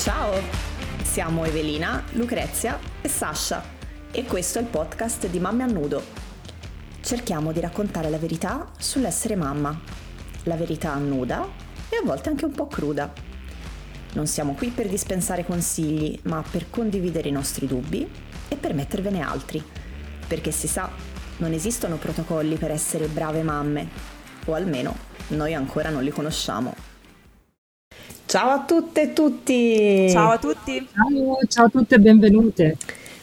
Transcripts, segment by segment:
Ciao, siamo Evelina, Lucrezia e Sasha e questo è il podcast di Mamme a Nudo. Cerchiamo di raccontare la verità sull'essere mamma, la verità nuda e a volte anche un po' cruda. Non siamo qui per dispensare consigli, ma per condividere i nostri dubbi e per mettervene altri, perché si sa, non esistono protocolli per essere brave mamme, o almeno noi ancora non li conosciamo. Ciao a tutte e tutti! Ciao a tutti! Ciao, ciao a tutte e benvenute!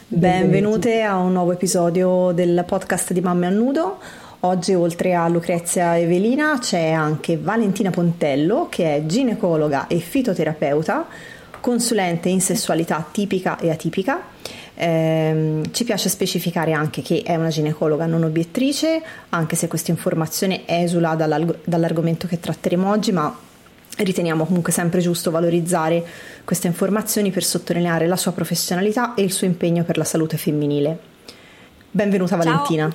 Benvenute a un nuovo episodio del podcast di Mamme a Nudo. Oggi oltre a Lucrezia Evelina c'è anche Valentina Pontello che è ginecologa e fitoterapeuta, consulente in sessualità tipica e atipica. Eh, ci piace specificare anche che è una ginecologa non obiettrice, anche se questa informazione esula dall'arg- dall'argomento che tratteremo oggi, ma Riteniamo comunque sempre giusto valorizzare queste informazioni per sottolineare la sua professionalità e il suo impegno per la salute femminile. Benvenuta Ciao. Valentina.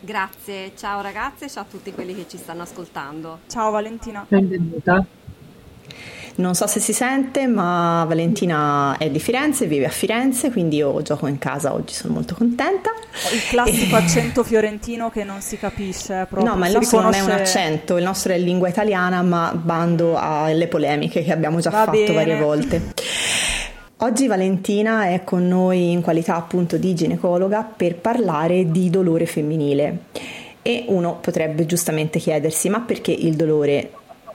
Grazie, ciao ragazze, ciao a tutti quelli che ci stanno ascoltando. Ciao Valentina. Benvenuta. Non so se si sente, ma Valentina è di Firenze, vive a Firenze, quindi io gioco in casa oggi, sono molto contenta. Il classico e... accento fiorentino che non si capisce proprio. No, ma il nostro riconosce... non è un accento, il nostro è lingua italiana, ma bando alle polemiche che abbiamo già Va fatto bene. varie volte. Oggi Valentina è con noi in qualità appunto di ginecologa per parlare di dolore femminile. E uno potrebbe giustamente chiedersi, ma perché il dolore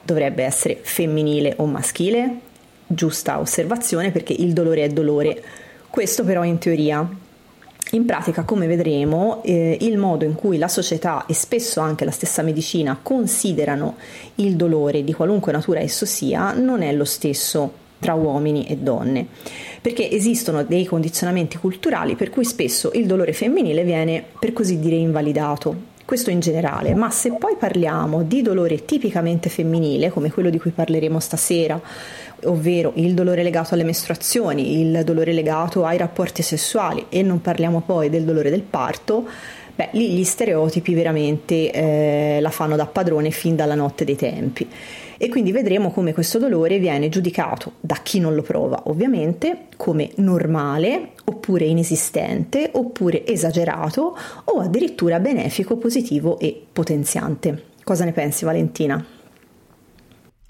dovrebbe essere femminile o maschile? Giusta osservazione perché il dolore è dolore. Questo però in teoria. In pratica, come vedremo, eh, il modo in cui la società e spesso anche la stessa medicina considerano il dolore di qualunque natura esso sia non è lo stesso tra uomini e donne, perché esistono dei condizionamenti culturali per cui spesso il dolore femminile viene per così dire invalidato questo in generale, ma se poi parliamo di dolore tipicamente femminile, come quello di cui parleremo stasera, ovvero il dolore legato alle mestruazioni, il dolore legato ai rapporti sessuali e non parliamo poi del dolore del parto, beh, lì gli stereotipi veramente eh, la fanno da padrone fin dalla notte dei tempi. E quindi vedremo come questo dolore viene giudicato da chi non lo prova ovviamente come normale oppure inesistente oppure esagerato o addirittura benefico, positivo e potenziante. Cosa ne pensi Valentina?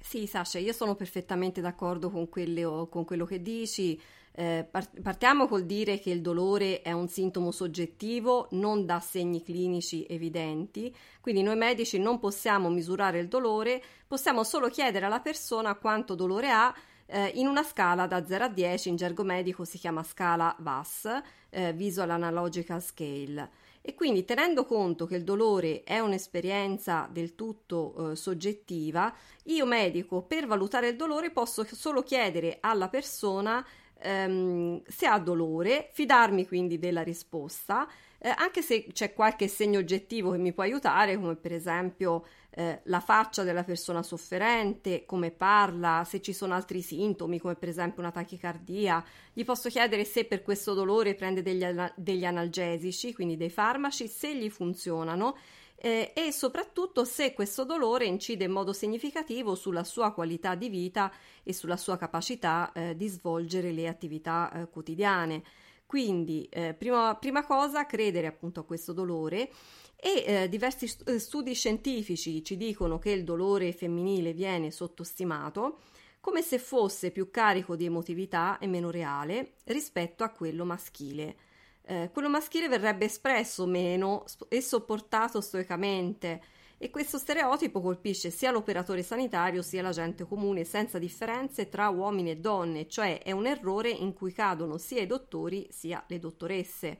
Sì, Sasha, io sono perfettamente d'accordo con quello, con quello che dici. Eh, partiamo col dire che il dolore è un sintomo soggettivo, non dà segni clinici evidenti, quindi noi medici non possiamo misurare il dolore, possiamo solo chiedere alla persona quanto dolore ha eh, in una scala da 0 a 10, in gergo medico si chiama scala VAS, eh, Visual Analogical Scale. E quindi tenendo conto che il dolore è un'esperienza del tutto eh, soggettiva, io medico per valutare il dolore posso solo chiedere alla persona ehm, se ha dolore, fidarmi quindi della risposta, eh, anche se c'è qualche segno oggettivo che mi può aiutare, come per esempio eh, la faccia della persona sofferente, come parla, se ci sono altri sintomi, come per esempio una tachicardia, gli posso chiedere se per questo dolore prende degli, degli analgesici, quindi dei farmaci, se gli funzionano eh, e soprattutto se questo dolore incide in modo significativo sulla sua qualità di vita e sulla sua capacità eh, di svolgere le attività eh, quotidiane. Quindi, eh, prima, prima, cosa, credere appunto a questo dolore e eh, diversi eh, studi scientifici ci dicono che il dolore femminile viene sottostimato come se fosse più carico di emotività e meno reale rispetto a quello maschile. Eh, quello maschile verrebbe espresso meno e sopportato stoicamente e questo stereotipo colpisce sia l'operatore sanitario sia la gente comune senza differenze tra uomini e donne, cioè è un errore in cui cadono sia i dottori sia le dottoresse.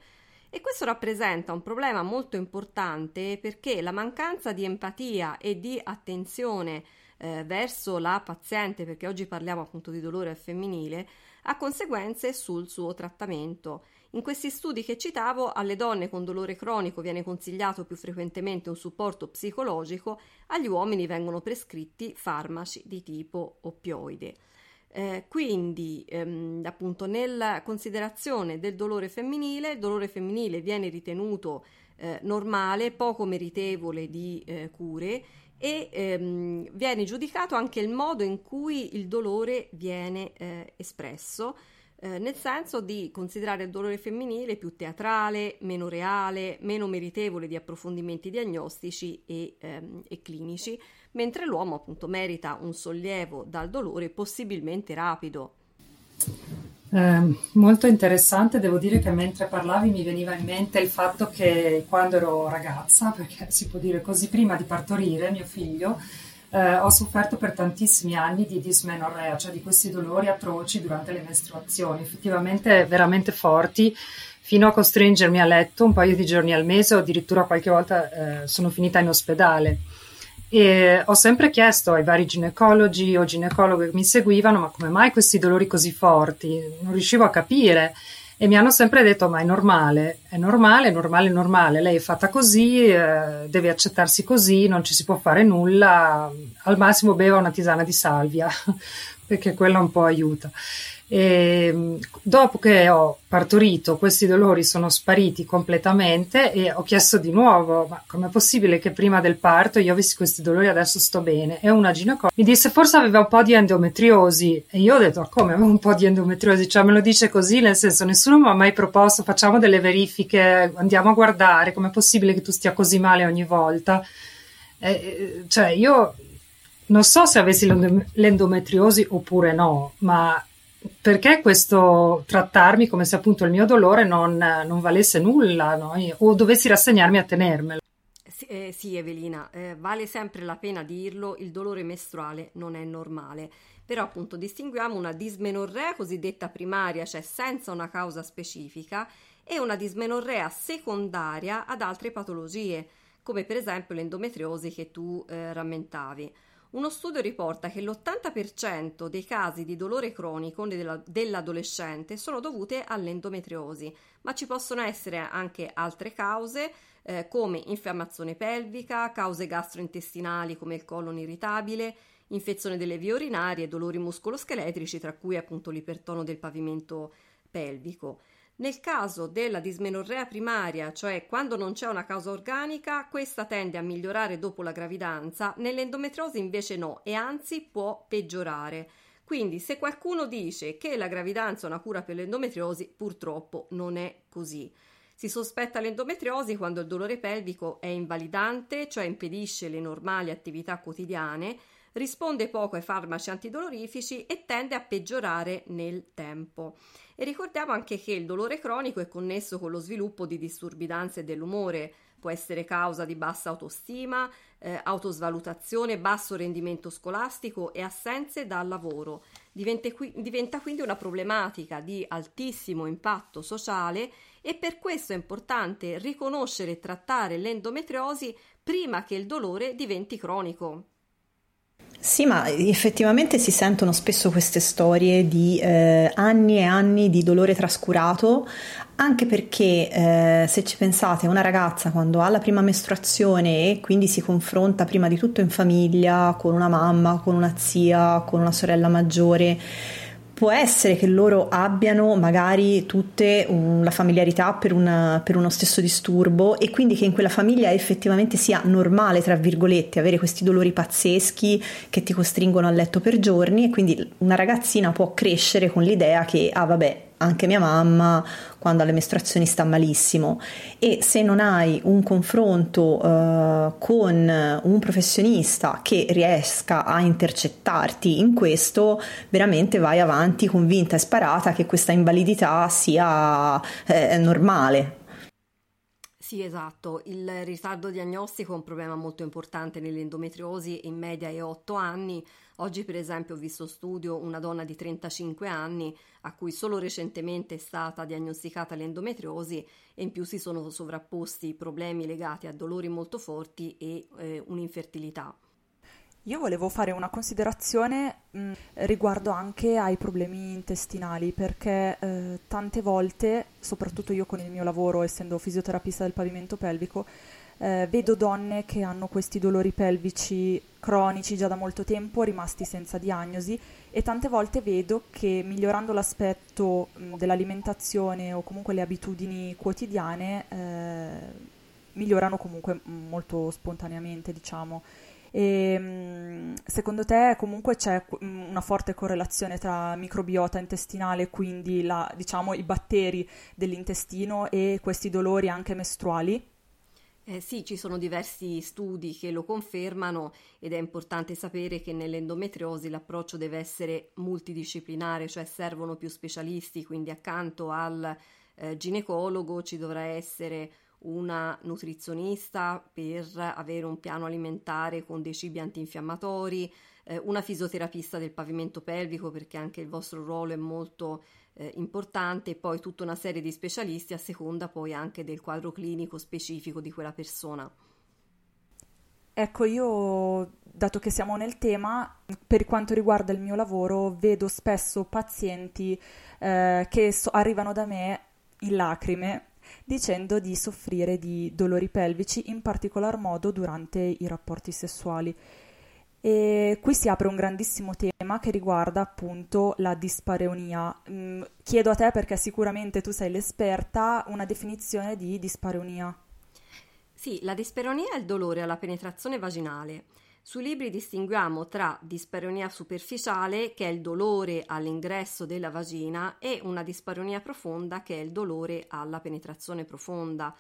E questo rappresenta un problema molto importante perché la mancanza di empatia e di attenzione eh, verso la paziente, perché oggi parliamo appunto di dolore femminile, ha conseguenze sul suo trattamento. In questi studi che citavo, alle donne con dolore cronico viene consigliato più frequentemente un supporto psicologico, agli uomini vengono prescritti farmaci di tipo oppioide. Eh, quindi, ehm, appunto, nella considerazione del dolore femminile, il dolore femminile viene ritenuto eh, normale, poco meritevole di eh, cure e ehm, viene giudicato anche il modo in cui il dolore viene eh, espresso, eh, nel senso di considerare il dolore femminile più teatrale, meno reale, meno meritevole di approfondimenti diagnostici e, ehm, e clinici, mentre l'uomo appunto merita un sollievo dal dolore possibilmente rapido. Eh, molto interessante, devo dire che mentre parlavi mi veniva in mente il fatto che quando ero ragazza, perché si può dire così, prima di partorire mio figlio, eh, ho sofferto per tantissimi anni di dismenorrea, cioè di questi dolori atroci durante le mestruazioni, effettivamente veramente forti, fino a costringermi a letto un paio di giorni al mese o addirittura qualche volta eh, sono finita in ospedale. E ho sempre chiesto ai vari ginecologi o ginecologhe che mi seguivano, ma come mai questi dolori così forti? Non riuscivo a capire. E mi hanno sempre detto: Ma è normale, è normale, è normale, è normale. Lei è fatta così, eh, deve accettarsi così, non ci si può fare nulla. Al massimo beva una tisana di salvia, perché quella un po' aiuta. E mm, dopo che ho partorito, questi dolori sono spariti completamente e ho chiesto di nuovo: ma com'è possibile che prima del parto io avessi questi dolori e adesso sto bene? E una ginecologa mi disse: Forse aveva un po' di endometriosi. E io ho detto: Come avevo un po' di endometriosi? Cioè, me lo dice così, nel senso, nessuno mi ha mai proposto: facciamo delle verifiche, andiamo a guardare, com'è possibile che tu stia così male ogni volta? Eh, cioè, io non so se avessi l'endometriosi oppure no, ma perché questo trattarmi come se appunto il mio dolore non, non valesse nulla no? o dovessi rassegnarmi a tenermelo. Sì, eh, sì Evelina, eh, vale sempre la pena dirlo, il dolore mestruale non è normale, però appunto distinguiamo una dismenorrea cosiddetta primaria, cioè senza una causa specifica, e una dismenorrea secondaria ad altre patologie, come per esempio l'endometriosi che tu eh, rammentavi. Uno studio riporta che l'80% dei casi di dolore cronico dell'adolescente sono dovute all'endometriosi, ma ci possono essere anche altre cause eh, come infiammazione pelvica, cause gastrointestinali come il colon irritabile, infezione delle vie urinarie, dolori muscoloscheletrici, tra cui appunto l'ipertono del pavimento pelvico. Nel caso della dismenorrea primaria, cioè quando non c'è una causa organica, questa tende a migliorare dopo la gravidanza, nell'endometriosi invece no e anzi può peggiorare. Quindi se qualcuno dice che la gravidanza è una cura per l'endometriosi, purtroppo non è così. Si sospetta l'endometriosi quando il dolore pelvico è invalidante, cioè impedisce le normali attività quotidiane, risponde poco ai farmaci antidolorifici e tende a peggiorare nel tempo. E ricordiamo anche che il dolore cronico è connesso con lo sviluppo di disturbi d'ansia e dell'umore, può essere causa di bassa autostima, eh, autosvalutazione, basso rendimento scolastico e assenze dal lavoro. Diventa, qui- diventa quindi una problematica di altissimo impatto sociale e per questo è importante riconoscere e trattare l'endometriosi prima che il dolore diventi cronico. Sì, ma effettivamente si sentono spesso queste storie di eh, anni e anni di dolore trascurato, anche perché eh, se ci pensate, una ragazza quando ha la prima mestruazione e quindi si confronta prima di tutto in famiglia con una mamma, con una zia, con una sorella maggiore, può essere che loro abbiano magari tutte un, la familiarità per, una, per, uno stesso disturbo e quindi che in quella famiglia effettivamente sia normale, tra virgolette, avere questi dolori pazzeschi che ti costringono a letto per giorni e quindi una ragazzina può crescere con l'idea che, ah vabbè, anche mia mamma quando alle mestruazioni sta malissimo e se non hai un confronto uh, con un professionista che riesca a intercettarti in questo, veramente vai avanti convinta e sparata che questa invalidità sia eh, normale. Sì, esatto. Il ritardo diagnostico è un problema molto importante nell'endometriosi, in media è 8 anni. Oggi, per esempio, ho visto studio una donna di 35 anni a cui solo recentemente è stata diagnosticata l'endometriosi e in più si sono sovrapposti problemi legati a dolori molto forti e eh, un'infertilità. Io volevo fare una considerazione mh, mm, riguardo anche ai problemi intestinali, perché eh, tante volte, soprattutto io con il mio lavoro, essendo fisioterapista del pavimento pelvico, eh, vedo donne che hanno questi dolori pelvici cronici già da molto tempo, rimasti senza diagnosi, e tante volte vedo che migliorando l'aspetto mh, dell'alimentazione o comunque le abitudini quotidiane, eh, migliorano comunque molto spontaneamente, diciamo. E, secondo te comunque c'è una forte correlazione tra microbiota intestinale, quindi la, diciamo, i batteri dell'intestino e questi dolori anche mestruali? Eh, sì, ci sono diversi studi che lo confermano ed è importante sapere che nell'endometriosi l'approccio deve essere multidisciplinare, cioè servono più specialisti, quindi accanto al eh, ginecologo ci dovrà essere una nutrizionista per avere un piano alimentare con dei cibi antinfiammatori, eh, una fisioterapista del pavimento pelvico perché anche il vostro ruolo è molto eh, importante e poi tutta una serie di specialisti a seconda poi anche del quadro clinico specifico di quella persona. Ecco, io, dato che siamo nel tema, per quanto riguarda il mio lavoro, vedo spesso pazienti eh, che so- arrivano da me in lacrime dicendo di soffrire di dolori pelvici, in particolar modo durante i rapporti sessuali. E qui si apre un grandissimo tema che riguarda appunto la dispareunia. Mm, chiedo a te, perché sicuramente tu sei l'esperta, una definizione di dispareunia. Sì, la dispareunia è il dolore alla penetrazione vaginale sui libri distinguiamo tra dispareunia superficiale, che è il dolore all'ingresso della vagina, e una dispareunia profonda, che è il dolore alla penetrazione profonda.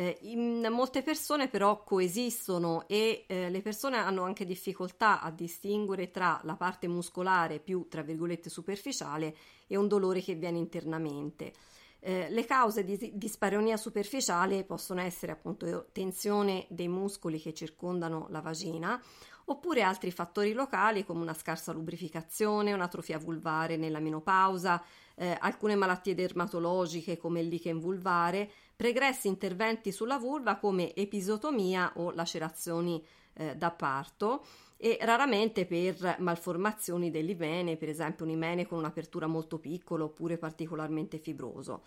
Eh, in molte persone però coesistono e eh, le persone hanno anche difficoltà a distinguere tra la parte muscolare più, tra virgolette, superficiale e un dolore che viene internamente. Eh, le cause di dispareunia superficiale possono essere appunto tensione dei muscoli che circondano la vagina oppure altri fattori locali come una scarsa lubrificazione, un'atrofia vulvare nella menopausa, eh, alcune malattie dermatologiche come il lichen vulvare, pregressi interventi sulla vulva come episotomia o lacerazioni eh, da parto e raramente per malformazioni dell'imene, per esempio un imene con un'apertura molto piccola oppure particolarmente fibroso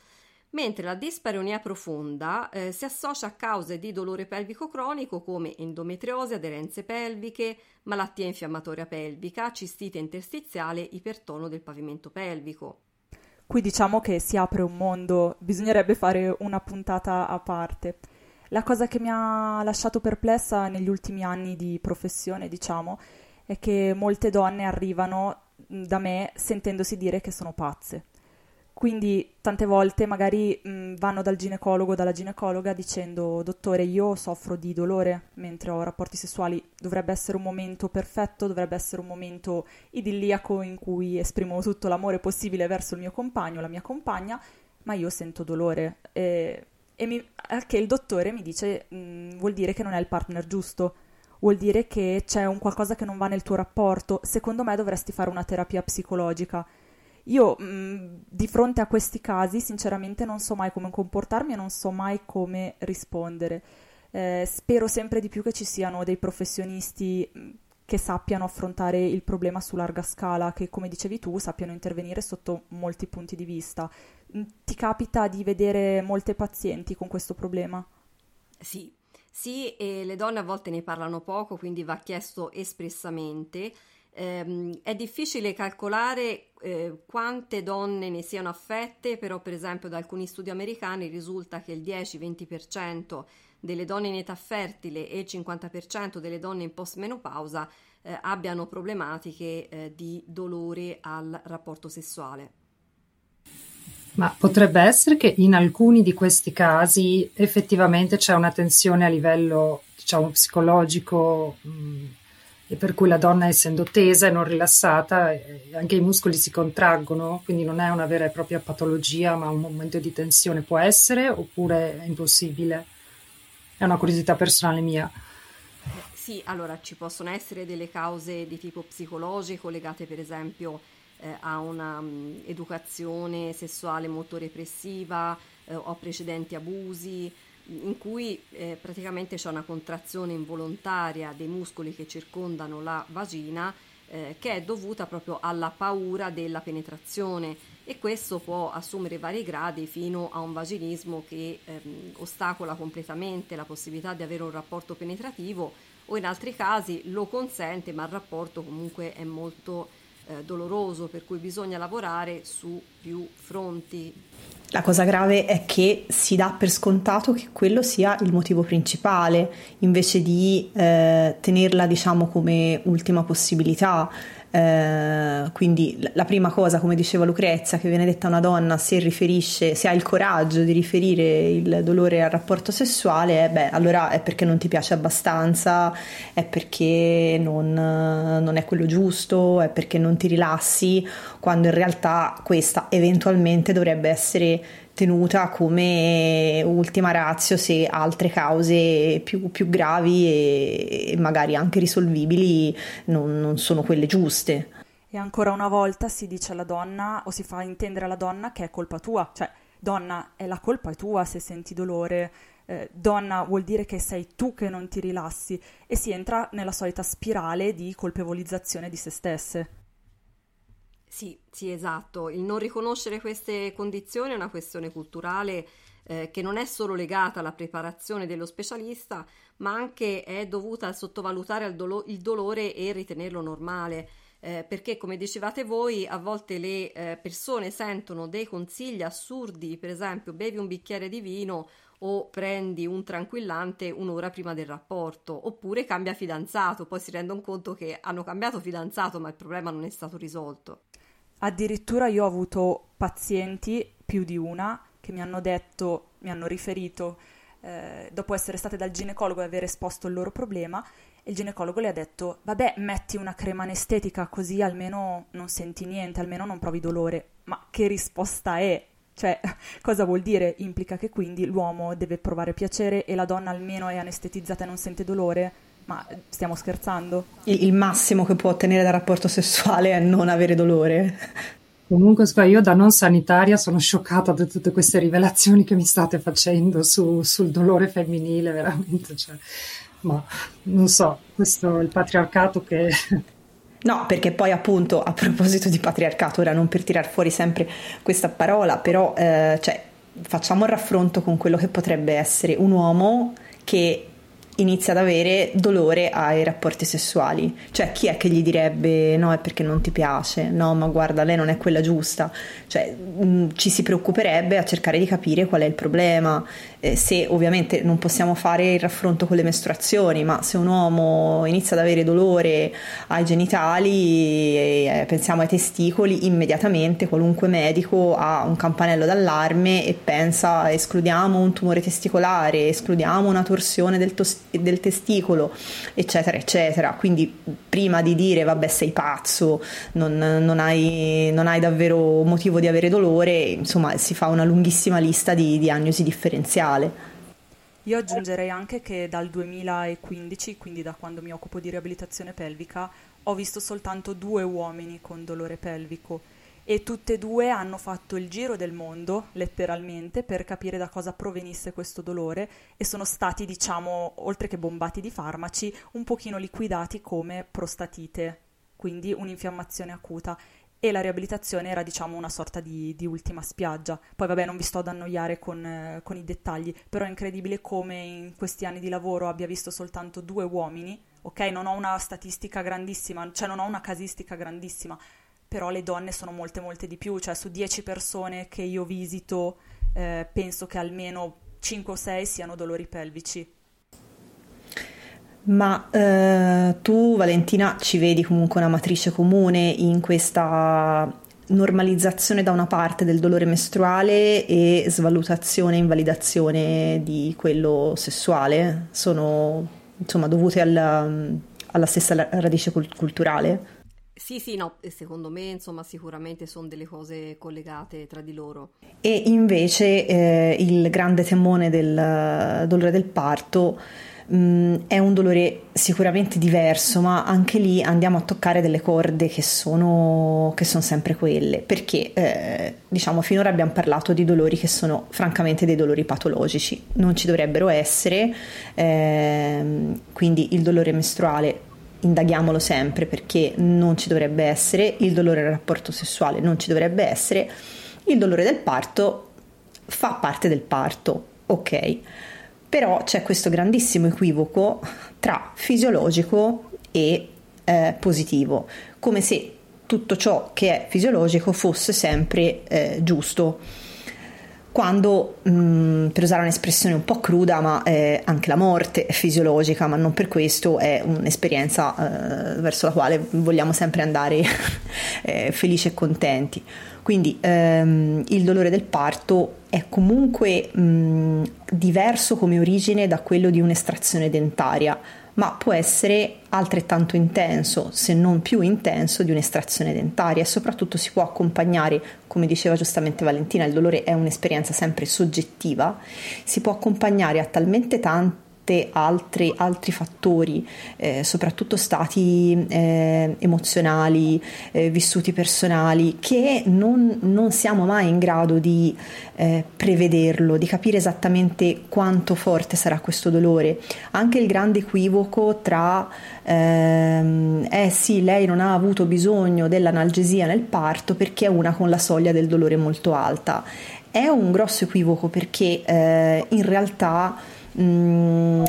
mentre la dispareunia profonda eh, si associa a cause di dolore pelvico cronico come endometriosi, aderenze pelviche, malattia infiammatoria pelvica, cistite interstiziale, ipertono del pavimento pelvico. Qui diciamo che si apre un mondo, bisognerebbe fare una puntata a parte. La cosa che mi ha lasciato perplessa negli ultimi anni di professione, diciamo, è che molte donne arrivano da me sentendosi dire che sono pazze quindi tante volte magari mh, vanno dal ginecologo o dalla ginecologa dicendo dottore io soffro di dolore mentre ho rapporti sessuali, dovrebbe essere un momento perfetto, dovrebbe essere un momento idilliaco in cui esprimo tutto l'amore possibile verso il mio compagno, la mia compagna, ma io sento dolore e, e mi, che il dottore mi dice mh, vuol dire che non è il partner giusto vuol dire che c'è un qualcosa che non va nel tuo rapporto. Secondo me dovresti fare una terapia psicologica. Io mh, mm, di fronte a questi casi sinceramente non so mai come comportarmi e non so mai come rispondere. Eh, spero sempre di più che ci siano dei professionisti mm, che sappiano affrontare il problema su larga scala, che come dicevi tu sappiano intervenire sotto molti punti di vista. Mm, ti capita di vedere molte pazienti con questo problema? Sì, sì, e le donne a volte ne parlano poco, quindi va chiesto espressamente. Eh, è difficile calcolare eh, quante donne ne siano affette, però per esempio da alcuni studi americani risulta che il 10-20% delle donne in età fertile e il 50% delle donne in postmenopausa eh, abbiano problematiche eh, di dolore al rapporto sessuale. Ma potrebbe essere che in alcuni di questi casi effettivamente c'è una tensione a livello, diciamo, psicologico mh, e per cui la donna essendo tesa e non rilassata anche i muscoli si contraggono, quindi non è una vera e propria patologia ma un momento di tensione può essere oppure è impossibile? È una curiosità personale mia. Sì, allora ci possono essere delle cause di tipo psicologico legate per esempio eh, a una um, educazione sessuale molto repressiva eh, o precedenti abusi, in cui eh, praticamente c'è una contrazione involontaria dei muscoli che circondano la vagina eh, che è dovuta proprio alla paura della penetrazione. E questo può assumere vari gradi fino a un vaginismo che ehm, ostacola completamente la possibilità di avere un rapporto penetrativo o in altri casi lo consente ma il rapporto comunque è molto eh, doloroso per cui bisogna lavorare su più fronti. La cosa grave è che si dà per scontato che quello sia il motivo principale, invece di eh, tenerla diciamo come ultima possibilità. Eh, quindi la prima cosa, come diceva Lucrezia, che viene detta a una donna se riferisce, se ha il coraggio di riferire il dolore al rapporto sessuale, eh, beh, allora è perché non ti piace abbastanza, è perché non, non è quello giusto, è perché non ti rilassi, quando in realtà questa eventualmente dovrebbe essere tenuta come ultima razio se altre cause più, più gravi e, e, magari anche risolvibili non, non sono quelle giuste. E ancora una volta si dice alla donna o si fa intendere alla donna che è colpa tua, cioè donna è la colpa tua se senti dolore, eh, donna vuol dire che sei tu che non ti rilassi e si entra nella solita spirale di colpevolizzazione di se stesse. Sì, sì, esatto. Il non riconoscere queste condizioni è una questione culturale eh, che non è solo legata alla preparazione dello specialista, ma anche è dovuta a sottovalutare il, dolo- il dolore e ritenerlo normale. Eh, perché, come dicevate voi, a volte le eh, persone sentono dei consigli assurdi, per esempio, bevi un bicchiere di vino o prendi un tranquillante un'ora prima del rapporto, oppure cambia fidanzato, poi si rendono conto che hanno cambiato fidanzato, ma il problema non è stato risolto. Addirittura io ho avuto pazienti, più di una, che mi hanno detto, mi hanno riferito, eh, dopo essere state dal ginecologo e aver esposto il loro problema, il ginecologo le ha detto, vabbè, metti una crema anestetica così almeno non senti niente, almeno non provi dolore. Ma che risposta è? Cioè, cosa vuol dire? Implica che quindi l'uomo deve provare piacere e la donna almeno è anestetizzata e non sente dolore? Ma stiamo scherzando? Il, il massimo che può ottenere dal rapporto sessuale è non avere dolore. Comunque, io da non sanitaria sono scioccata da tutte queste rivelazioni che mi state facendo su, sul dolore femminile, veramente. Cioè, ma non so, questo è il patriarcato che No, perché poi appunto a proposito di patriarcato, ora non per tirar fuori sempre questa parola, però eh, cioè, facciamo il raffronto con quello che potrebbe essere un uomo che inizia ad avere dolore ai rapporti sessuali. Cioè, chi è che gli direbbe no, è perché non ti piace, no, ma guarda, lei non è quella giusta. Cioè, mh, mm, ci si preoccuperebbe a cercare di capire qual è il problema. Eh, se ovviamente non possiamo fare il raffronto con le mestruazioni, ma se un uomo inizia ad avere dolore ai genitali, eh, pensiamo ai testicoli, immediatamente qualunque medico ha un campanello d'allarme e pensa escludiamo un tumore testicolare, escludiamo una torsione del, tos- del testicolo, eccetera, eccetera. Quindi prima di dire vabbè sei pazzo, non, non, hai, non hai davvero motivo di avere dolore, insomma si fa una lunghissima lista di diagnosi differenziale. Io aggiungerei anche che dal 2015, quindi da quando mi occupo di riabilitazione pelvica, ho visto soltanto due uomini con dolore pelvico e tutte e due hanno fatto il giro del mondo, letteralmente, per capire da cosa provenisse questo dolore e sono stati, diciamo, oltre che bombati di farmaci, un pochino liquidati come prostatite, quindi un'infiammazione acuta e la riabilitazione era diciamo una sorta di, di ultima spiaggia. Poi vabbè non vi sto ad annoiare con, eh, con, i dettagli, però è incredibile come in questi anni di lavoro abbia visto soltanto due uomini, ok? Non ho una statistica grandissima, cioè non ho una casistica grandissima, però le donne sono molte molte di più, cioè su 10 persone che io visito eh, penso che almeno 5 o 6 siano dolori pelvici. Ma eh, tu Valentina ci vedi comunque una matrice comune in questa normalizzazione da una parte del dolore mestruale e svalutazione e invalidazione di quello sessuale? Sono insomma dovute alla, alla stessa radice culturale? Sì, sì, no, secondo me insomma sicuramente sono delle cose collegate tra di loro. E invece eh, il grande temone del dolore del parto mh, mm, è un dolore sicuramente diverso, ma anche lì andiamo a toccare delle corde che sono, che sono sempre quelle, perché eh, diciamo finora abbiamo parlato di dolori che sono francamente dei dolori patologici, non ci dovrebbero essere, eh, quindi il dolore mestruale indaghiamolo sempre perché non ci dovrebbe essere, il dolore al rapporto sessuale non ci dovrebbe essere, il dolore del parto fa parte del parto, ok? Però c'è questo grandissimo equivoco tra fisiologico e eh, positivo, come se tutto ciò che è fisiologico fosse sempre eh, giusto quando, mh, mm, per usare un'espressione un po' cruda, ma eh, anche la morte è fisiologica, ma non per questo è un'esperienza eh, verso la quale vogliamo sempre andare eh, felici e contenti. Quindi ehm, il dolore del parto è comunque mh, diverso come origine da quello di un'estrazione dentaria ma può essere altrettanto intenso, se non più intenso, di un'estrazione dentaria. E soprattutto si può accompagnare, come diceva giustamente Valentina, il dolore è un'esperienza sempre soggettiva, si può accompagnare a talmente tanto altri, altri fattori, eh, soprattutto stati eh, emozionali, eh, vissuti personali, che non, non, siamo mai in grado di eh, prevederlo, di capire esattamente quanto forte sarà questo dolore. Anche il grande equivoco tra ehm, eh sì, lei non ha avuto bisogno dell'analgesia nel parto perché è una con la soglia del dolore molto alta. È un grosso equivoco perché eh, in realtà Mm,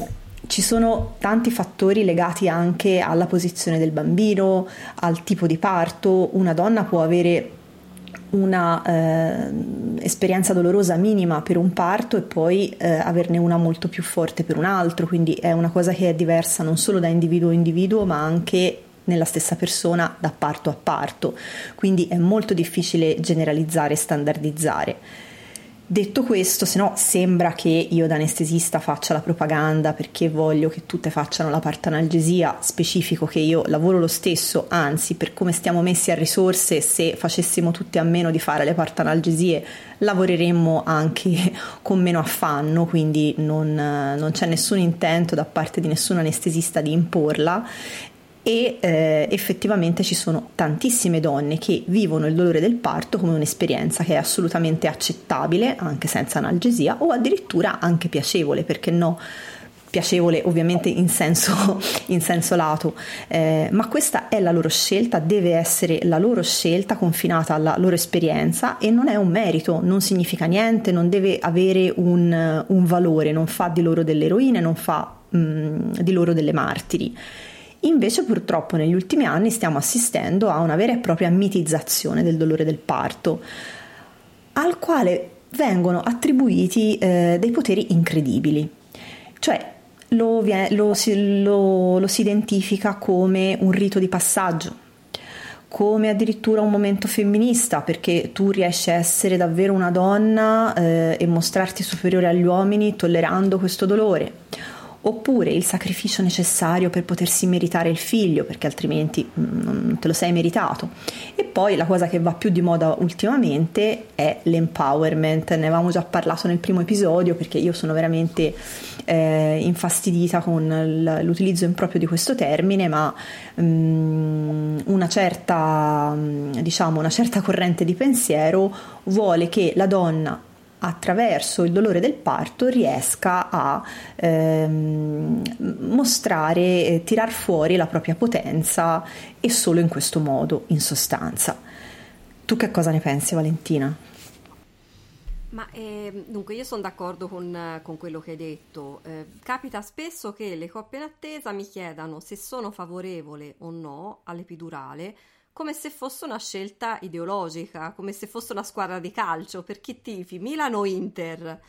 ci sono tanti fattori legati anche alla posizione del bambino, al tipo di parto. Una donna può avere una eh, esperienza dolorosa minima per un parto e poi eh, averne una molto più forte per un altro, quindi è una cosa che è diversa non solo da individuo a individuo, ma anche nella stessa persona da parto a parto, quindi è molto difficile generalizzare e standardizzare. Detto questo, se no sembra che io da anestesista faccia la propaganda perché voglio che tutte facciano la partanalgesia, specifico che io lavoro lo stesso, anzi per come stiamo messi a risorse, se facessimo tutte a meno di fare le partanalgesie lavoreremmo anche con meno affanno, quindi non, non c'è nessun intento da parte di nessun anestesista di imporla e eh, effettivamente ci sono tantissime donne che vivono il dolore del parto come un'esperienza che è assolutamente accettabile anche senza analgesia o addirittura anche piacevole, perché no? piacevole ovviamente in senso, in senso lato, eh, ma questa è la loro scelta, deve essere la loro scelta confinata alla loro esperienza e non è un merito, non significa niente, non deve avere un, un valore, non fa di loro delle eroine, non fa mh, mm, di loro delle martiri. Invece purtroppo negli ultimi anni stiamo assistendo a una vera e propria mitizzazione del dolore del parto, al quale vengono attribuiti eh, dei poteri incredibili. Cioè lo, lo, lo, lo si identifica come un rito di passaggio, come addirittura un momento femminista, perché tu riesci a essere davvero una donna eh, e mostrarti superiore agli uomini tollerando questo dolore oppure il sacrificio necessario per potersi meritare il figlio, perché altrimenti mm, non te lo sei meritato. E poi la cosa che va più di moda ultimamente è l'empowerment, ne avevamo già parlato nel primo episodio perché io sono veramente eh, infastidita con l'utilizzo improprio di questo termine, ma um, una certa, diciamo, una certa corrente di pensiero vuole che la donna attraverso il dolore del parto riesca a ehm, mostrare, eh, tirar fuori la propria potenza e solo in questo modo, in sostanza. Tu che cosa ne pensi Valentina? Ma eh, dunque io sono d'accordo con, con, quello che hai detto. Eh, capita spesso che le coppie in attesa mi chiedano se sono favorevole o no all'epidurale come se fosse una scelta ideologica, come se fosse una squadra di calcio, per chi tifi, Milano o Inter.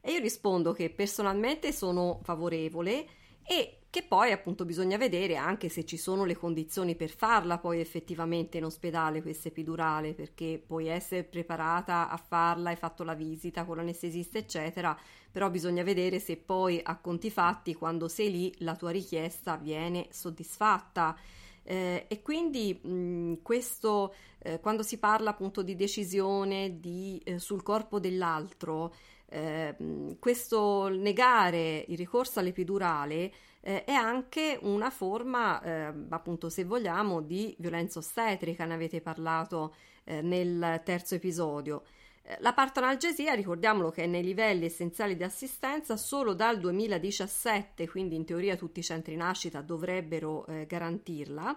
E io rispondo che personalmente sono favorevole e che poi appunto bisogna vedere anche se ci sono le condizioni per farla poi effettivamente in ospedale questa epidurale, perché puoi essere preparata a farla, hai fatto la visita con l'anestesista eccetera, però bisogna vedere se poi a conti fatti quando sei lì la tua richiesta viene soddisfatta. Eh, e quindi mh, questo, eh, quando si parla appunto di decisione di, eh, sul corpo dell'altro, eh, questo negare il ricorso all'epidurale eh, è anche una forma, ehm, appunto, se vogliamo, di violenza ostetrica, ne avete parlato eh, nel terzo episodio. La partonalgesia, ricordiamolo che è nei livelli essenziali di assistenza solo dal 2017, quindi in teoria tutti i centri nascita dovrebbero eh, garantirla,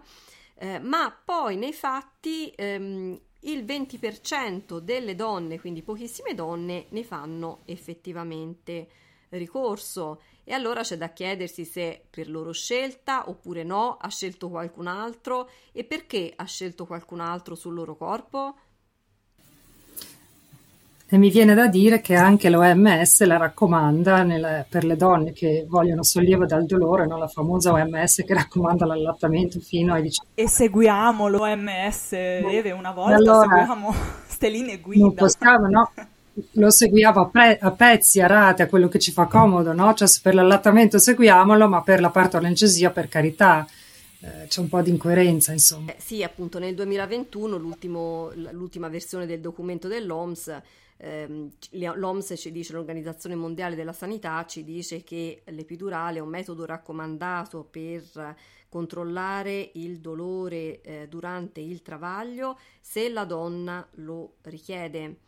eh, ma poi nei fatti ehm, il 20% delle donne, quindi pochissime donne, ne fanno effettivamente ricorso. E allora c'è da chiedersi se per loro scelta oppure no ha scelto qualcun altro? E perché ha scelto qualcun altro sul loro corpo. E mi viene da dire che anche l'OMS la raccomanda nella, per le donne che vogliono sollievo dal dolore, no? la famosa OMS che raccomanda l'allattamento fino ai 18 E seguiamo l'OMS, Eve, una volta allora, seguiamo ste linee guida. Non possiamo, no? Lo seguiamo a, pre- a, pezzi, a rate, a quello che ci fa comodo, no? Cioè per l'allattamento seguiamolo, ma per la partolencesia, per carità, eh, c'è un po' di incoerenza, insomma. Eh, sì, appunto, nel 2021 l'ultima versione del documento dell'OMS ehm, l'OMS ci dice, l'Organizzazione Mondiale della Sanità ci dice che l'epidurale è un metodo raccomandato per controllare il dolore eh, durante il travaglio se la donna lo richiede.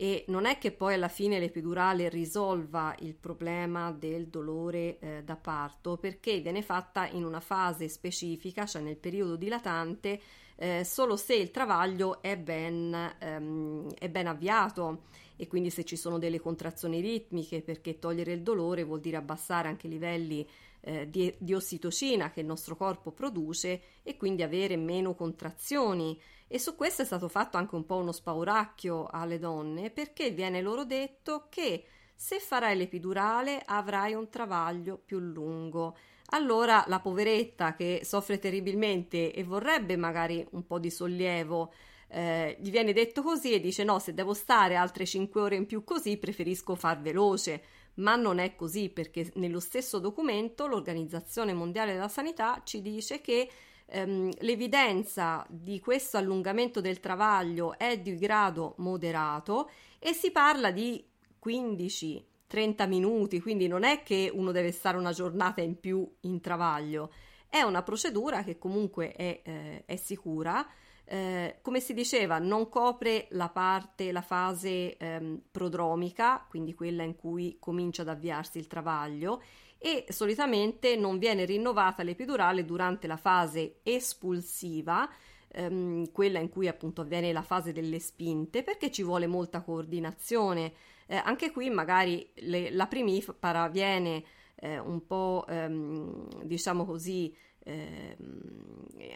E non è che poi alla fine l'epidurale risolva il problema del dolore eh, da parto, perché viene fatta in una fase specifica, cioè nel periodo dilatante, eh, solo se il travaglio è ben, ehm, è ben avviato e quindi se ci sono delle contrazioni ritmiche, perché togliere il dolore vuol dire abbassare anche i livelli eh, di, di ossitocina che il nostro corpo produce e quindi avere meno contrazioni. E su questo è stato fatto anche un po' uno spauracchio alle donne perché viene loro detto che se farai l'epidurale avrai un travaglio più lungo. Allora la poveretta che soffre terribilmente e vorrebbe magari un po' di sollievo, eh, gli viene detto così e dice no, se devo stare altre 5 ore in più così preferisco far veloce. Ma non è così perché nello stesso documento l'Organizzazione Mondiale della Sanità ci dice che ehm, l'evidenza di questo allungamento del travaglio è di grado moderato e si parla di 15 30 minuti, quindi non è che uno deve stare una giornata in più in travaglio, è una procedura che comunque è, eh, è sicura. Eh, come si diceva, non copre la parte, la fase ehm, prodromica, quindi quella in cui comincia ad avviarsi il travaglio, e solitamente non viene rinnovata l'epidurale durante la fase espulsiva, ehm, quella in cui appunto avviene la fase delle spinte, perché ci vuole molta coordinazione eh, anche qui magari le, la primipara viene eh, un po', ehm, diciamo così, eh,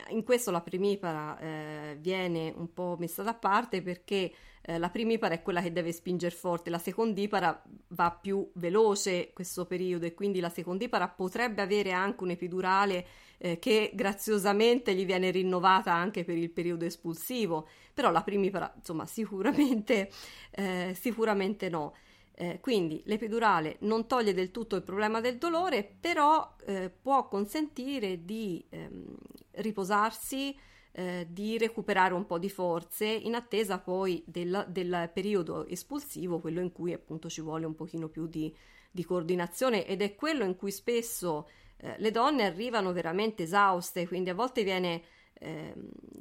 in questo la primipara eh, viene un po' messa da parte perché eh, la primipara è quella che deve spingere forte, la secondipara va più veloce questo periodo e quindi la secondipara potrebbe avere anche un epidurale eh, che graziosamente gli viene rinnovata anche per il periodo espulsivo, però la primipara insomma sicuramente, eh, sicuramente no. Eh, quindi l'epidurale non toglie del tutto il problema del dolore, però eh, può consentire di ehm, riposarsi, eh, di recuperare un po' di forze in attesa poi del, del, periodo espulsivo, quello in cui appunto ci vuole un pochino più di, di coordinazione ed è quello in cui spesso eh, le donne arrivano veramente esauste, quindi a volte viene, eh,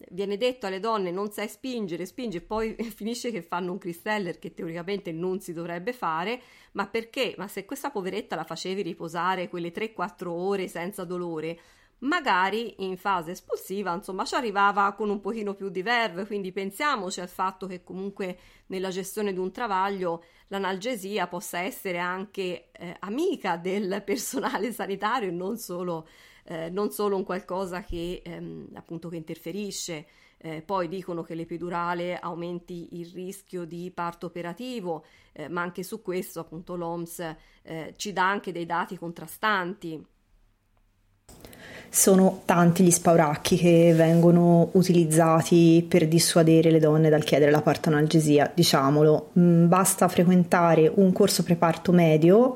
viene detto alle donne non sai spingere, spinge e poi finisce che fanno un cristeller che teoricamente non si dovrebbe fare, ma perché? Ma se questa poveretta la facevi riposare quelle 3-4 ore senza dolore, magari in fase espulsiva, insomma, ci arrivava con un pochino più di verve, quindi pensiamoci al fatto che comunque nella gestione di un travaglio l'analgesia possa essere anche eh, amica del personale sanitario e non solo, eh, non solo un qualcosa che ehm, appunto che interferisce. Eh, poi dicono che l'epidurale aumenti il rischio di parto operativo, eh, ma anche su questo appunto l'OMS eh, ci dà anche dei dati contrastanti sono tanti gli spauracchi che vengono utilizzati per dissuadere le donne dal chiedere la partonalgesia, diciamolo, mm, basta frequentare un corso preparto medio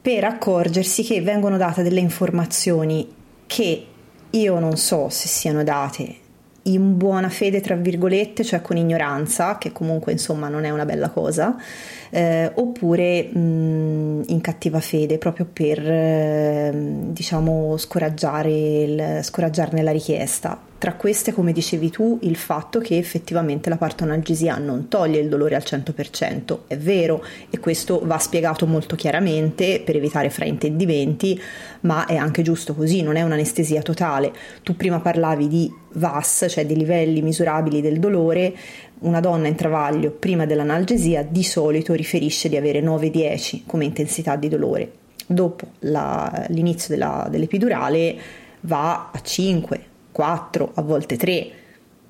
per accorgersi che vengono date delle informazioni che io non so se siano date in buona fede, tra virgolette, cioè con ignoranza, che comunque insomma non è una bella cosa, eh, oppure mh, in cattiva fede, proprio per eh, diciamo scoraggiare il, scoraggiarne la richiesta. Tra queste, come dicevi tu, il fatto che effettivamente la partonalgesia non toglie il dolore al 100%, è vero, e questo va spiegato molto chiaramente per evitare fraintendimenti, ma è anche giusto così, non è un'anestesia totale. Tu prima parlavi di VAS, cioè di livelli misurabili del dolore, una donna in travaglio prima dell'analgesia di solito riferisce di avere 9-10 come intensità di dolore. dopo la, l'inizio della, dell'epidurale va a 5, 4, a volte 3.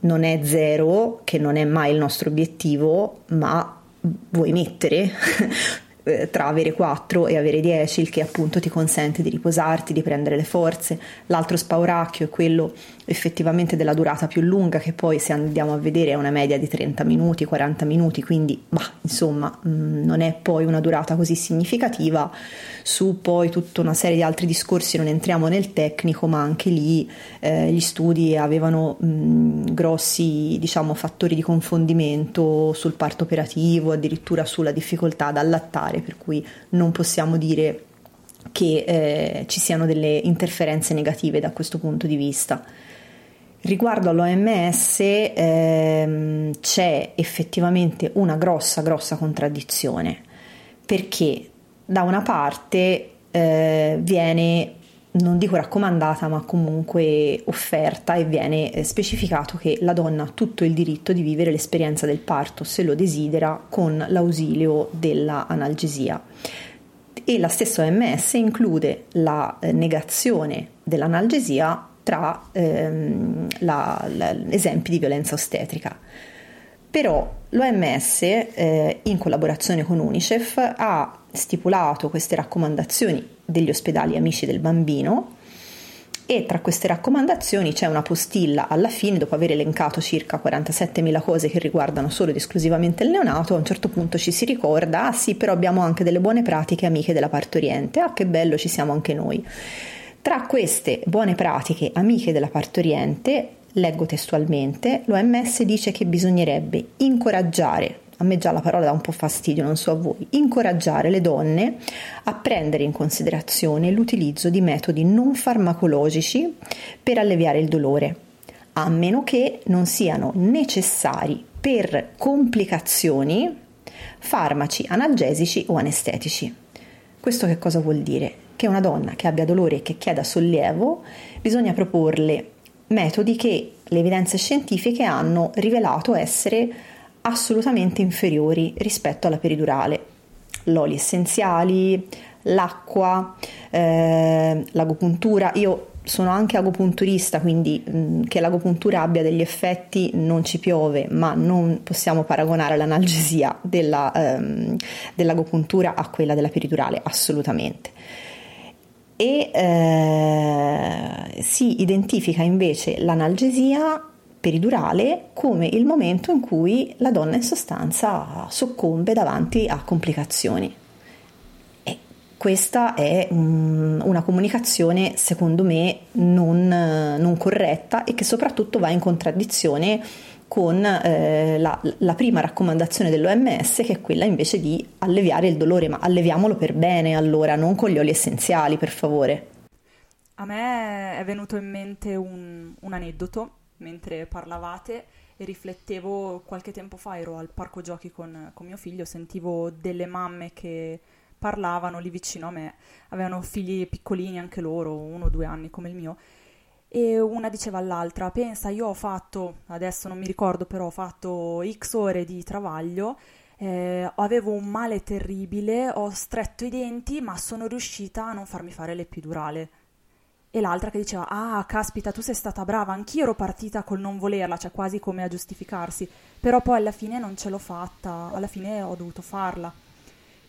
Non è zero, che non è mai il nostro obiettivo, ma vuoi mettere eh, tra avere 4 e avere 10, il che appunto ti consente di riposarti, di prendere le forze. L'altro spauracchio è quello effettivamente della durata più lunga, che poi se andiamo a vedere è una media di 30 minuti, 40 minuti, quindi ma insomma mm, non è poi una durata così significativa. Su poi tutta una serie di altri discorsi non entriamo nel tecnico, ma anche lì eh, gli studi avevano mh, mm, grossi diciamo fattori di confondimento sul parto operativo, addirittura sulla difficoltà ad allattare, per cui non possiamo dire che eh, ci siano delle interferenze negative da questo punto di vista. Riguardo all'OMS ehm, c'è effettivamente una grossa, grossa contraddizione, perché da una parte eh, viene, non dico raccomandata, ma comunque offerta e viene eh, specificato che la donna ha tutto il diritto di vivere l'esperienza del parto, se lo desidera, con l'ausilio dell'analgesia. E la stessa OMS include la eh, negazione dell'analgesia tra ehm, la, la, esempi di violenza ostetrica. Però l'OMS, eh, in collaborazione con UNICEF, ha stipulato queste raccomandazioni degli ospedali amici del bambino e tra queste raccomandazioni c'è una postilla alla fine, dopo aver elencato circa 47.000 cose che riguardano solo ed esclusivamente il neonato, a un certo punto ci si ricorda, ah sì, però abbiamo anche delle buone pratiche amiche della partoriente, ah che bello, ci siamo anche noi. Tra queste buone pratiche amiche della partoriente, leggo testualmente, l'OMS dice che bisognerebbe incoraggiare a me già la parola dà un po' fastidio, non so a voi, incoraggiare le donne a prendere in considerazione l'utilizzo di metodi non farmacologici per alleviare il dolore, a meno che non siano necessari per complicazioni farmaci analgesici o anestetici. Questo che cosa vuol dire? Che una donna che abbia dolore e che chieda sollievo, bisogna proporle metodi che le evidenze scientifiche hanno rivelato essere assolutamente inferiori rispetto alla peridurale. L'oli essenziali, l'acqua, eh, l'agopuntura. Io sono anche agopunturista, quindi mh, mm, che l'agopuntura abbia degli effetti non ci piove, ma non possiamo paragonare l'analgesia della, ehm, dell'agopuntura a quella della peridurale, assolutamente e eh, si identifica invece l'analgesia peridurale come il momento in cui la donna in sostanza soccombe davanti a complicazioni. E questa è um, una comunicazione secondo me non, non corretta e che soprattutto va in contraddizione con eh, la, la, prima raccomandazione dell'OMS che è quella invece di alleviare il dolore, ma alleviamolo per bene allora, non con gli oli essenziali per favore. A me è venuto in mente un, un aneddoto mentre parlavate e riflettevo qualche tempo fa, ero al parco giochi con, con mio figlio, sentivo delle mamme che parlavano lì vicino a me, avevano figli piccolini anche loro, uno o due anni come il mio, e una diceva all'altra, pensa, io ho fatto, adesso non mi ricordo però, ho fatto x ore di travaglio, eh, avevo un male terribile, ho stretto i denti, ma sono riuscita a non farmi fare l'epidurale. E l'altra che diceva, ah, caspita, tu sei stata brava, anch'io ero partita col non volerla, cioè quasi come a giustificarsi, però poi alla fine non ce l'ho fatta, alla fine ho dovuto farla.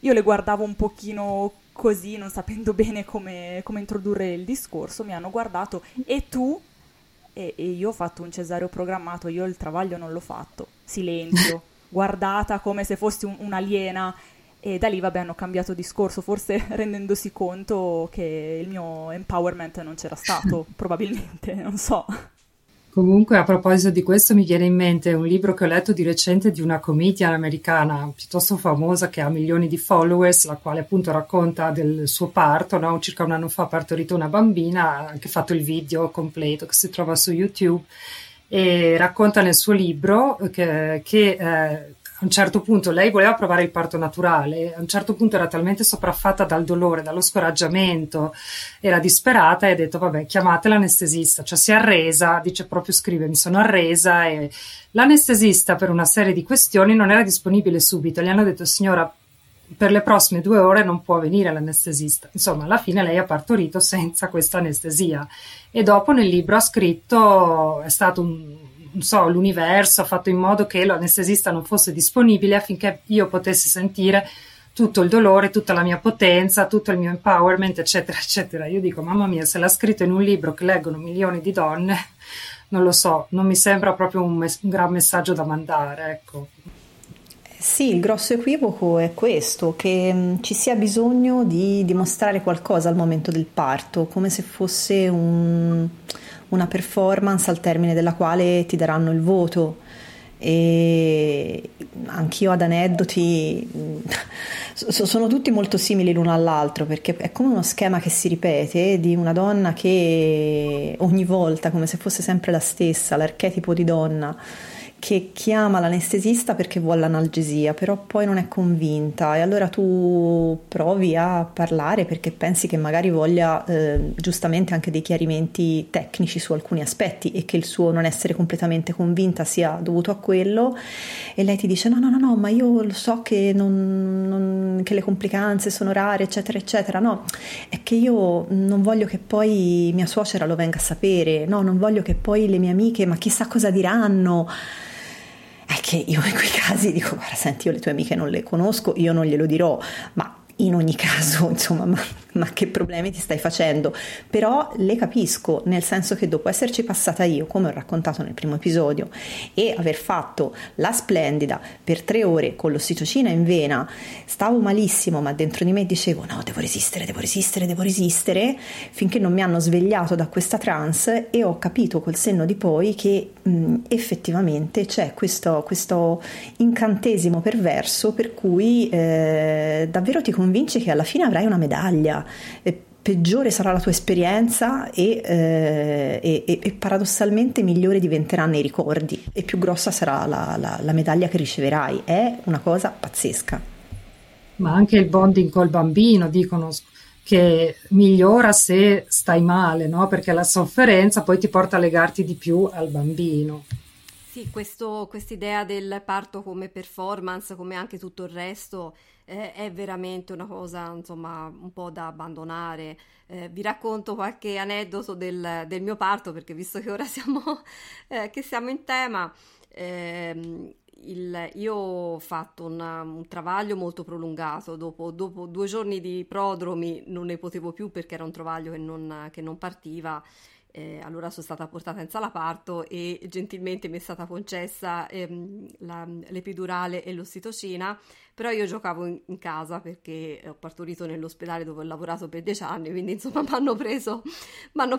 Io le guardavo un pochino così, non sapendo bene come, come introdurre il discorso, mi hanno guardato e tu? E, e, io ho fatto un cesareo programmato, io il travaglio non l'ho fatto. Silenzio, guardata come se fossi un, un'aliena. E da lì, vabbè, hanno cambiato discorso, forse rendendosi conto che il mio empowerment non c'era stato, probabilmente, non so. Comunque, a proposito di questo, mi viene in mente un libro che ho letto di recente di una comedian americana piuttosto famosa che ha milioni di followers, la quale appunto racconta del suo parto. No? Circa un anno fa ha partorito una bambina, ha anche fatto il video completo che si trova su YouTube e racconta nel suo libro che, che eh, a un certo punto lei voleva provare il parto naturale, a un certo punto era talmente sopraffatta dal dolore, dallo scoraggiamento, era disperata e ha detto vabbè chiamate l'anestesista, cioè si è arresa, dice proprio scrive mi sono arresa e l'anestesista per una serie di questioni non era disponibile subito, gli hanno detto signora per le prossime due ore non può venire l'anestesista. Insomma, alla fine lei ha partorito senza questa anestesia. E dopo nel libro ha scritto, è stato un, so, l'universo ha fatto in modo che l'anestesista non fosse disponibile affinché io potessi sentire tutto il dolore, tutta la mia potenza, tutto il mio empowerment, eccetera, eccetera. Io dico, mamma mia, se l'ha scritto in un libro che leggono milioni di donne, non lo so, non mi sembra proprio un, mes- un gran messaggio da mandare, ecco. Sì, il grosso equivoco è questo, che mm, ci sia bisogno di dimostrare qualcosa al momento del parto, come se fosse un, una performance al termine della quale ti daranno il voto. E anch'io ad aneddoti sono tutti molto simili l'uno all'altro perché è come uno schema che si ripete di una donna che ogni volta come se fosse sempre la stessa l'archetipo di donna che chiama l'anestesista perché vuole l'analgesia, però poi non è convinta. E allora tu provi a parlare perché pensi che magari voglia eh, giustamente anche dei chiarimenti tecnici su alcuni aspetti e che il suo non essere completamente convinta sia dovuto a quello. E lei ti dice no no no no ma io lo so che, non, non, che le complicanze sono rare eccetera eccetera. No è che io non voglio che poi mia suocera lo venga a sapere. No non voglio che poi le mie amiche ma chissà cosa diranno è che io in quei casi dico, guarda, senti, io le tue amiche non le conosco, io non glielo dirò, ma in ogni caso, insomma, ma, ma, che problemi ti stai facendo? Però le capisco, nel senso che dopo esserci passata io, come ho raccontato nel primo episodio, e aver fatto la splendida per tre ore con l'ossitocina in vena, stavo malissimo, ma dentro di me dicevo no, devo resistere, devo resistere, devo resistere, finché non mi hanno svegliato da questa trance e ho capito col senno di poi che mh, effettivamente c'è questo, questo, incantesimo perverso per cui eh, davvero ti convinci che alla fine avrai una medaglia. E peggiore sarà la tua esperienza e, eh, e, e, paradossalmente migliore diventeranno i ricordi e più grossa sarà la, la, la medaglia che riceverai. È una cosa pazzesca. Ma anche il bonding col bambino, dicono che migliora se stai male, no? perché la sofferenza poi ti porta a legarti di più al bambino. Sì, questa idea del parto come performance, come anche tutto il resto, eh, è veramente una cosa insomma un po' da abbandonare. Eh, vi racconto qualche aneddoto del, del, mio parto perché visto che ora siamo, eh, che siamo in tema, ehm, il, io ho fatto una, un travaglio molto prolungato, dopo, dopo, due giorni di prodromi non ne potevo più perché era un travaglio che non, che non partiva. Eh, allora sono stata portata in sala parto e gentilmente mi è stata concessa ehm, la, l'epidurale e l'ossitocina però io giocavo in, in, casa perché ho partorito nell'ospedale dove ho lavorato per dieci anni, quindi insomma mi hanno preso,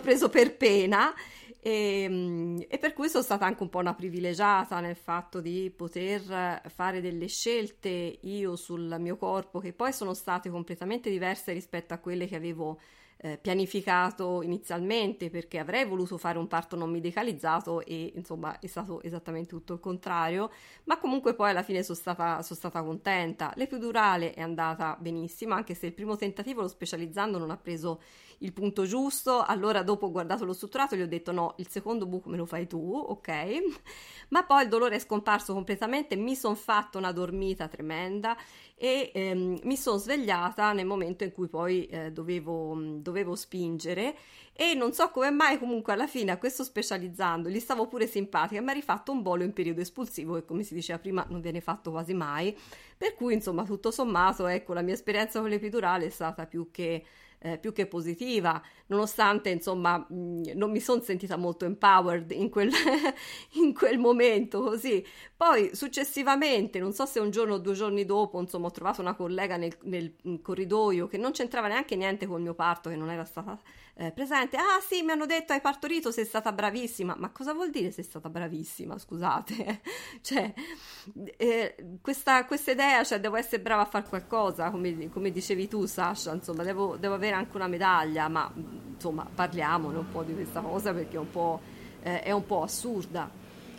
preso, per pena e, ehm, e, per cui sono stata anche un po' una privilegiata nel fatto di poter fare delle scelte io sul mio corpo che poi sono state completamente diverse rispetto a quelle che avevo eh, pianificato inizialmente perché avrei voluto fare un parto non medicalizzato e insomma è stato esattamente tutto il contrario, ma comunque poi alla fine sono stata, sono stata contenta. L'epidurale è andata benissimo, anche se il primo tentativo, lo specializzando, non ha preso il punto giusto, allora dopo ho guardato lo strutturato e gli ho detto no, il secondo buco me lo fai tu, ok? Ma poi il dolore è scomparso completamente, mi sono fatto una dormita tremenda e ehm, mi sono svegliata nel momento in cui poi eh, dovevo, dovevo spingere e non so come mai comunque alla fine a questo specializzando gli stavo pure simpatica mi ha rifatto un bolo in periodo espulsivo che come si diceva prima non viene fatto quasi mai per cui insomma tutto sommato ecco la mia esperienza con l'epidurale è stata più che eh, più che positiva, nonostante insomma mh, non mi sono sentita molto empowered in quel, in quel momento così. Poi successivamente, non so se un giorno o due giorni dopo, insomma ho trovato una collega nel, nel corridoio che non c'entrava neanche niente col mio parto, che non era stata eh, presente. Ah sì, mi hanno detto hai partorito, sei stata bravissima. Ma cosa vuol dire sei stata bravissima? Scusate. cioè, eh, questa, questa, idea, cioè devo essere brava a fare qualcosa, come, come dicevi tu Sasha, insomma, devo, devo, avere anche una medaglia, ma insomma parliamone un po' di questa cosa perché è un po', eh, è un po assurda.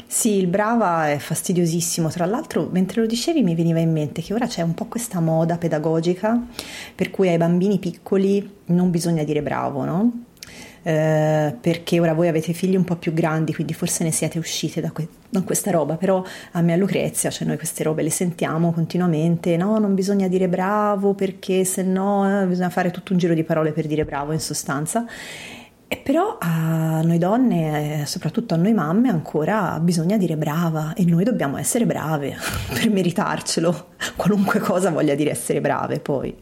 Sì, il brava è fastidiosissimo. Tra l'altro, mentre lo dicevi, mi veniva in mente che ora c'è un po' questa moda pedagogica per cui ai bambini piccoli non bisogna dire bravo, no? Eh, perché ora voi avete figli un po' più grandi, quindi forse ne siete uscite da, que- da questa roba, però a me a Lucrezia, cioè noi queste robe le sentiamo continuamente, no, non bisogna dire bravo perché se no eh, bisogna fare tutto un giro di parole per dire bravo in sostanza. E però a noi donne, soprattutto a noi mamme, ancora bisogna dire brava e noi dobbiamo essere brave per meritarcelo, qualunque cosa voglia dire essere brave poi.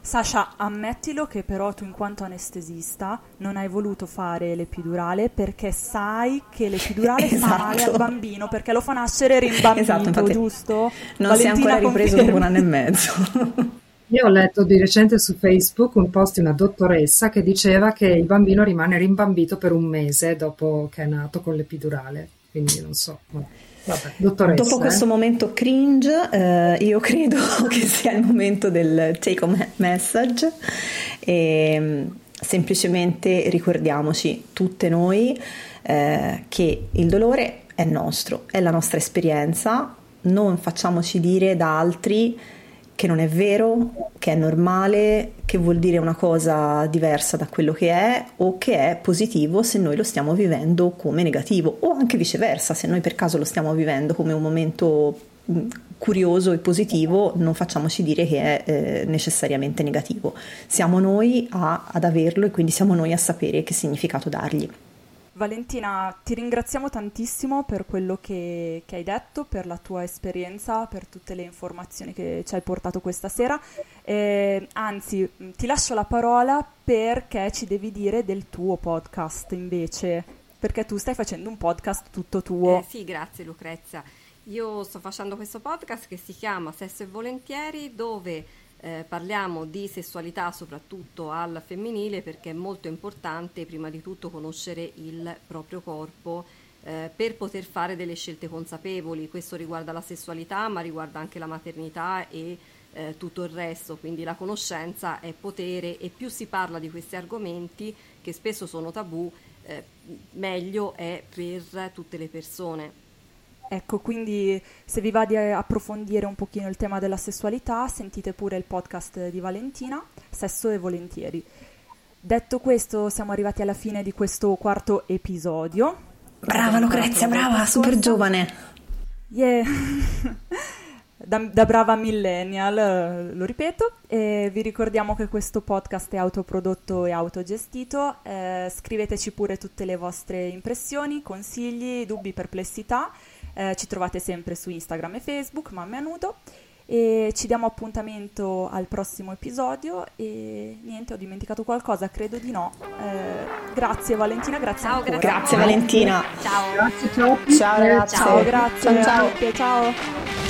Sasha, ammettilo che però tu in quanto anestesista non hai voluto fare l'epidurale perché sai che l'epidurale esatto. fa male al bambino perché lo fa nascere rimbambito, esatto, giusto? Non Valentina si è ancora ripreso dopo un anno e mezzo. Io ho letto di recente su Facebook un post di una dottoressa che diceva che il bambino rimane rimbambito per un mese dopo che è nato con l'epidurale, quindi non so. Vabbè, Dopo eh. questo momento cringe, eh, io credo che sia il momento del take home message e mm, semplicemente ricordiamoci tutte noi eh, che il dolore è nostro, è la nostra esperienza, non facciamoci dire da altri che non è vero, che è normale, che vuol dire una cosa diversa da quello che è o che è positivo se noi lo stiamo vivendo come negativo o anche viceversa, se noi per caso lo stiamo vivendo come un momento mm, curioso e positivo, non facciamoci dire che è eh, necessariamente negativo. Siamo noi a, ad averlo e quindi siamo noi a sapere che significato dargli. Valentina, ti ringraziamo tantissimo per quello che, che, hai detto, per la tua esperienza, per tutte le informazioni che ci hai portato questa sera. Eh, anzi, ti lascio la parola perché ci devi dire del tuo podcast invece, perché tu stai facendo un podcast tutto tuo. Eh, sì, grazie Lucrezia. Io sto facendo questo podcast che si chiama Sesso e Volentieri, dove eh, parliamo di sessualità soprattutto al femminile perché è molto importante prima di tutto conoscere il proprio corpo eh, per poter fare delle scelte consapevoli. Questo riguarda la sessualità ma riguarda anche la maternità e eh, tutto il resto, quindi la conoscenza è potere e più si parla di questi argomenti che spesso sono tabù, eh, meglio è per tutte le persone. Ecco, quindi se vi va di approfondire un pochino il tema della sessualità, sentite pure il podcast di Valentina, Sesso e Volentieri. Detto questo, siamo arrivati alla fine di questo quarto episodio. Brava Lucrezia, brava, super giovane. Yeah. da, da, brava millennial, lo ripeto. E vi ricordiamo che questo podcast è autoprodotto e autogestito. Eh, scriveteci pure tutte le vostre impressioni, consigli, dubbi, perplessità eh, ci trovate sempre su Instagram e Facebook, Mamme a Nudo. E ci diamo appuntamento al prossimo episodio e niente, ho dimenticato qualcosa, credo di no. Eh, grazie Valentina, grazie ciao, ancora. Grazie Valentina. Ciao. Grazie, ciao. Ciao ragazzi. Ciao, grazie. Ciao, ciao. ciao.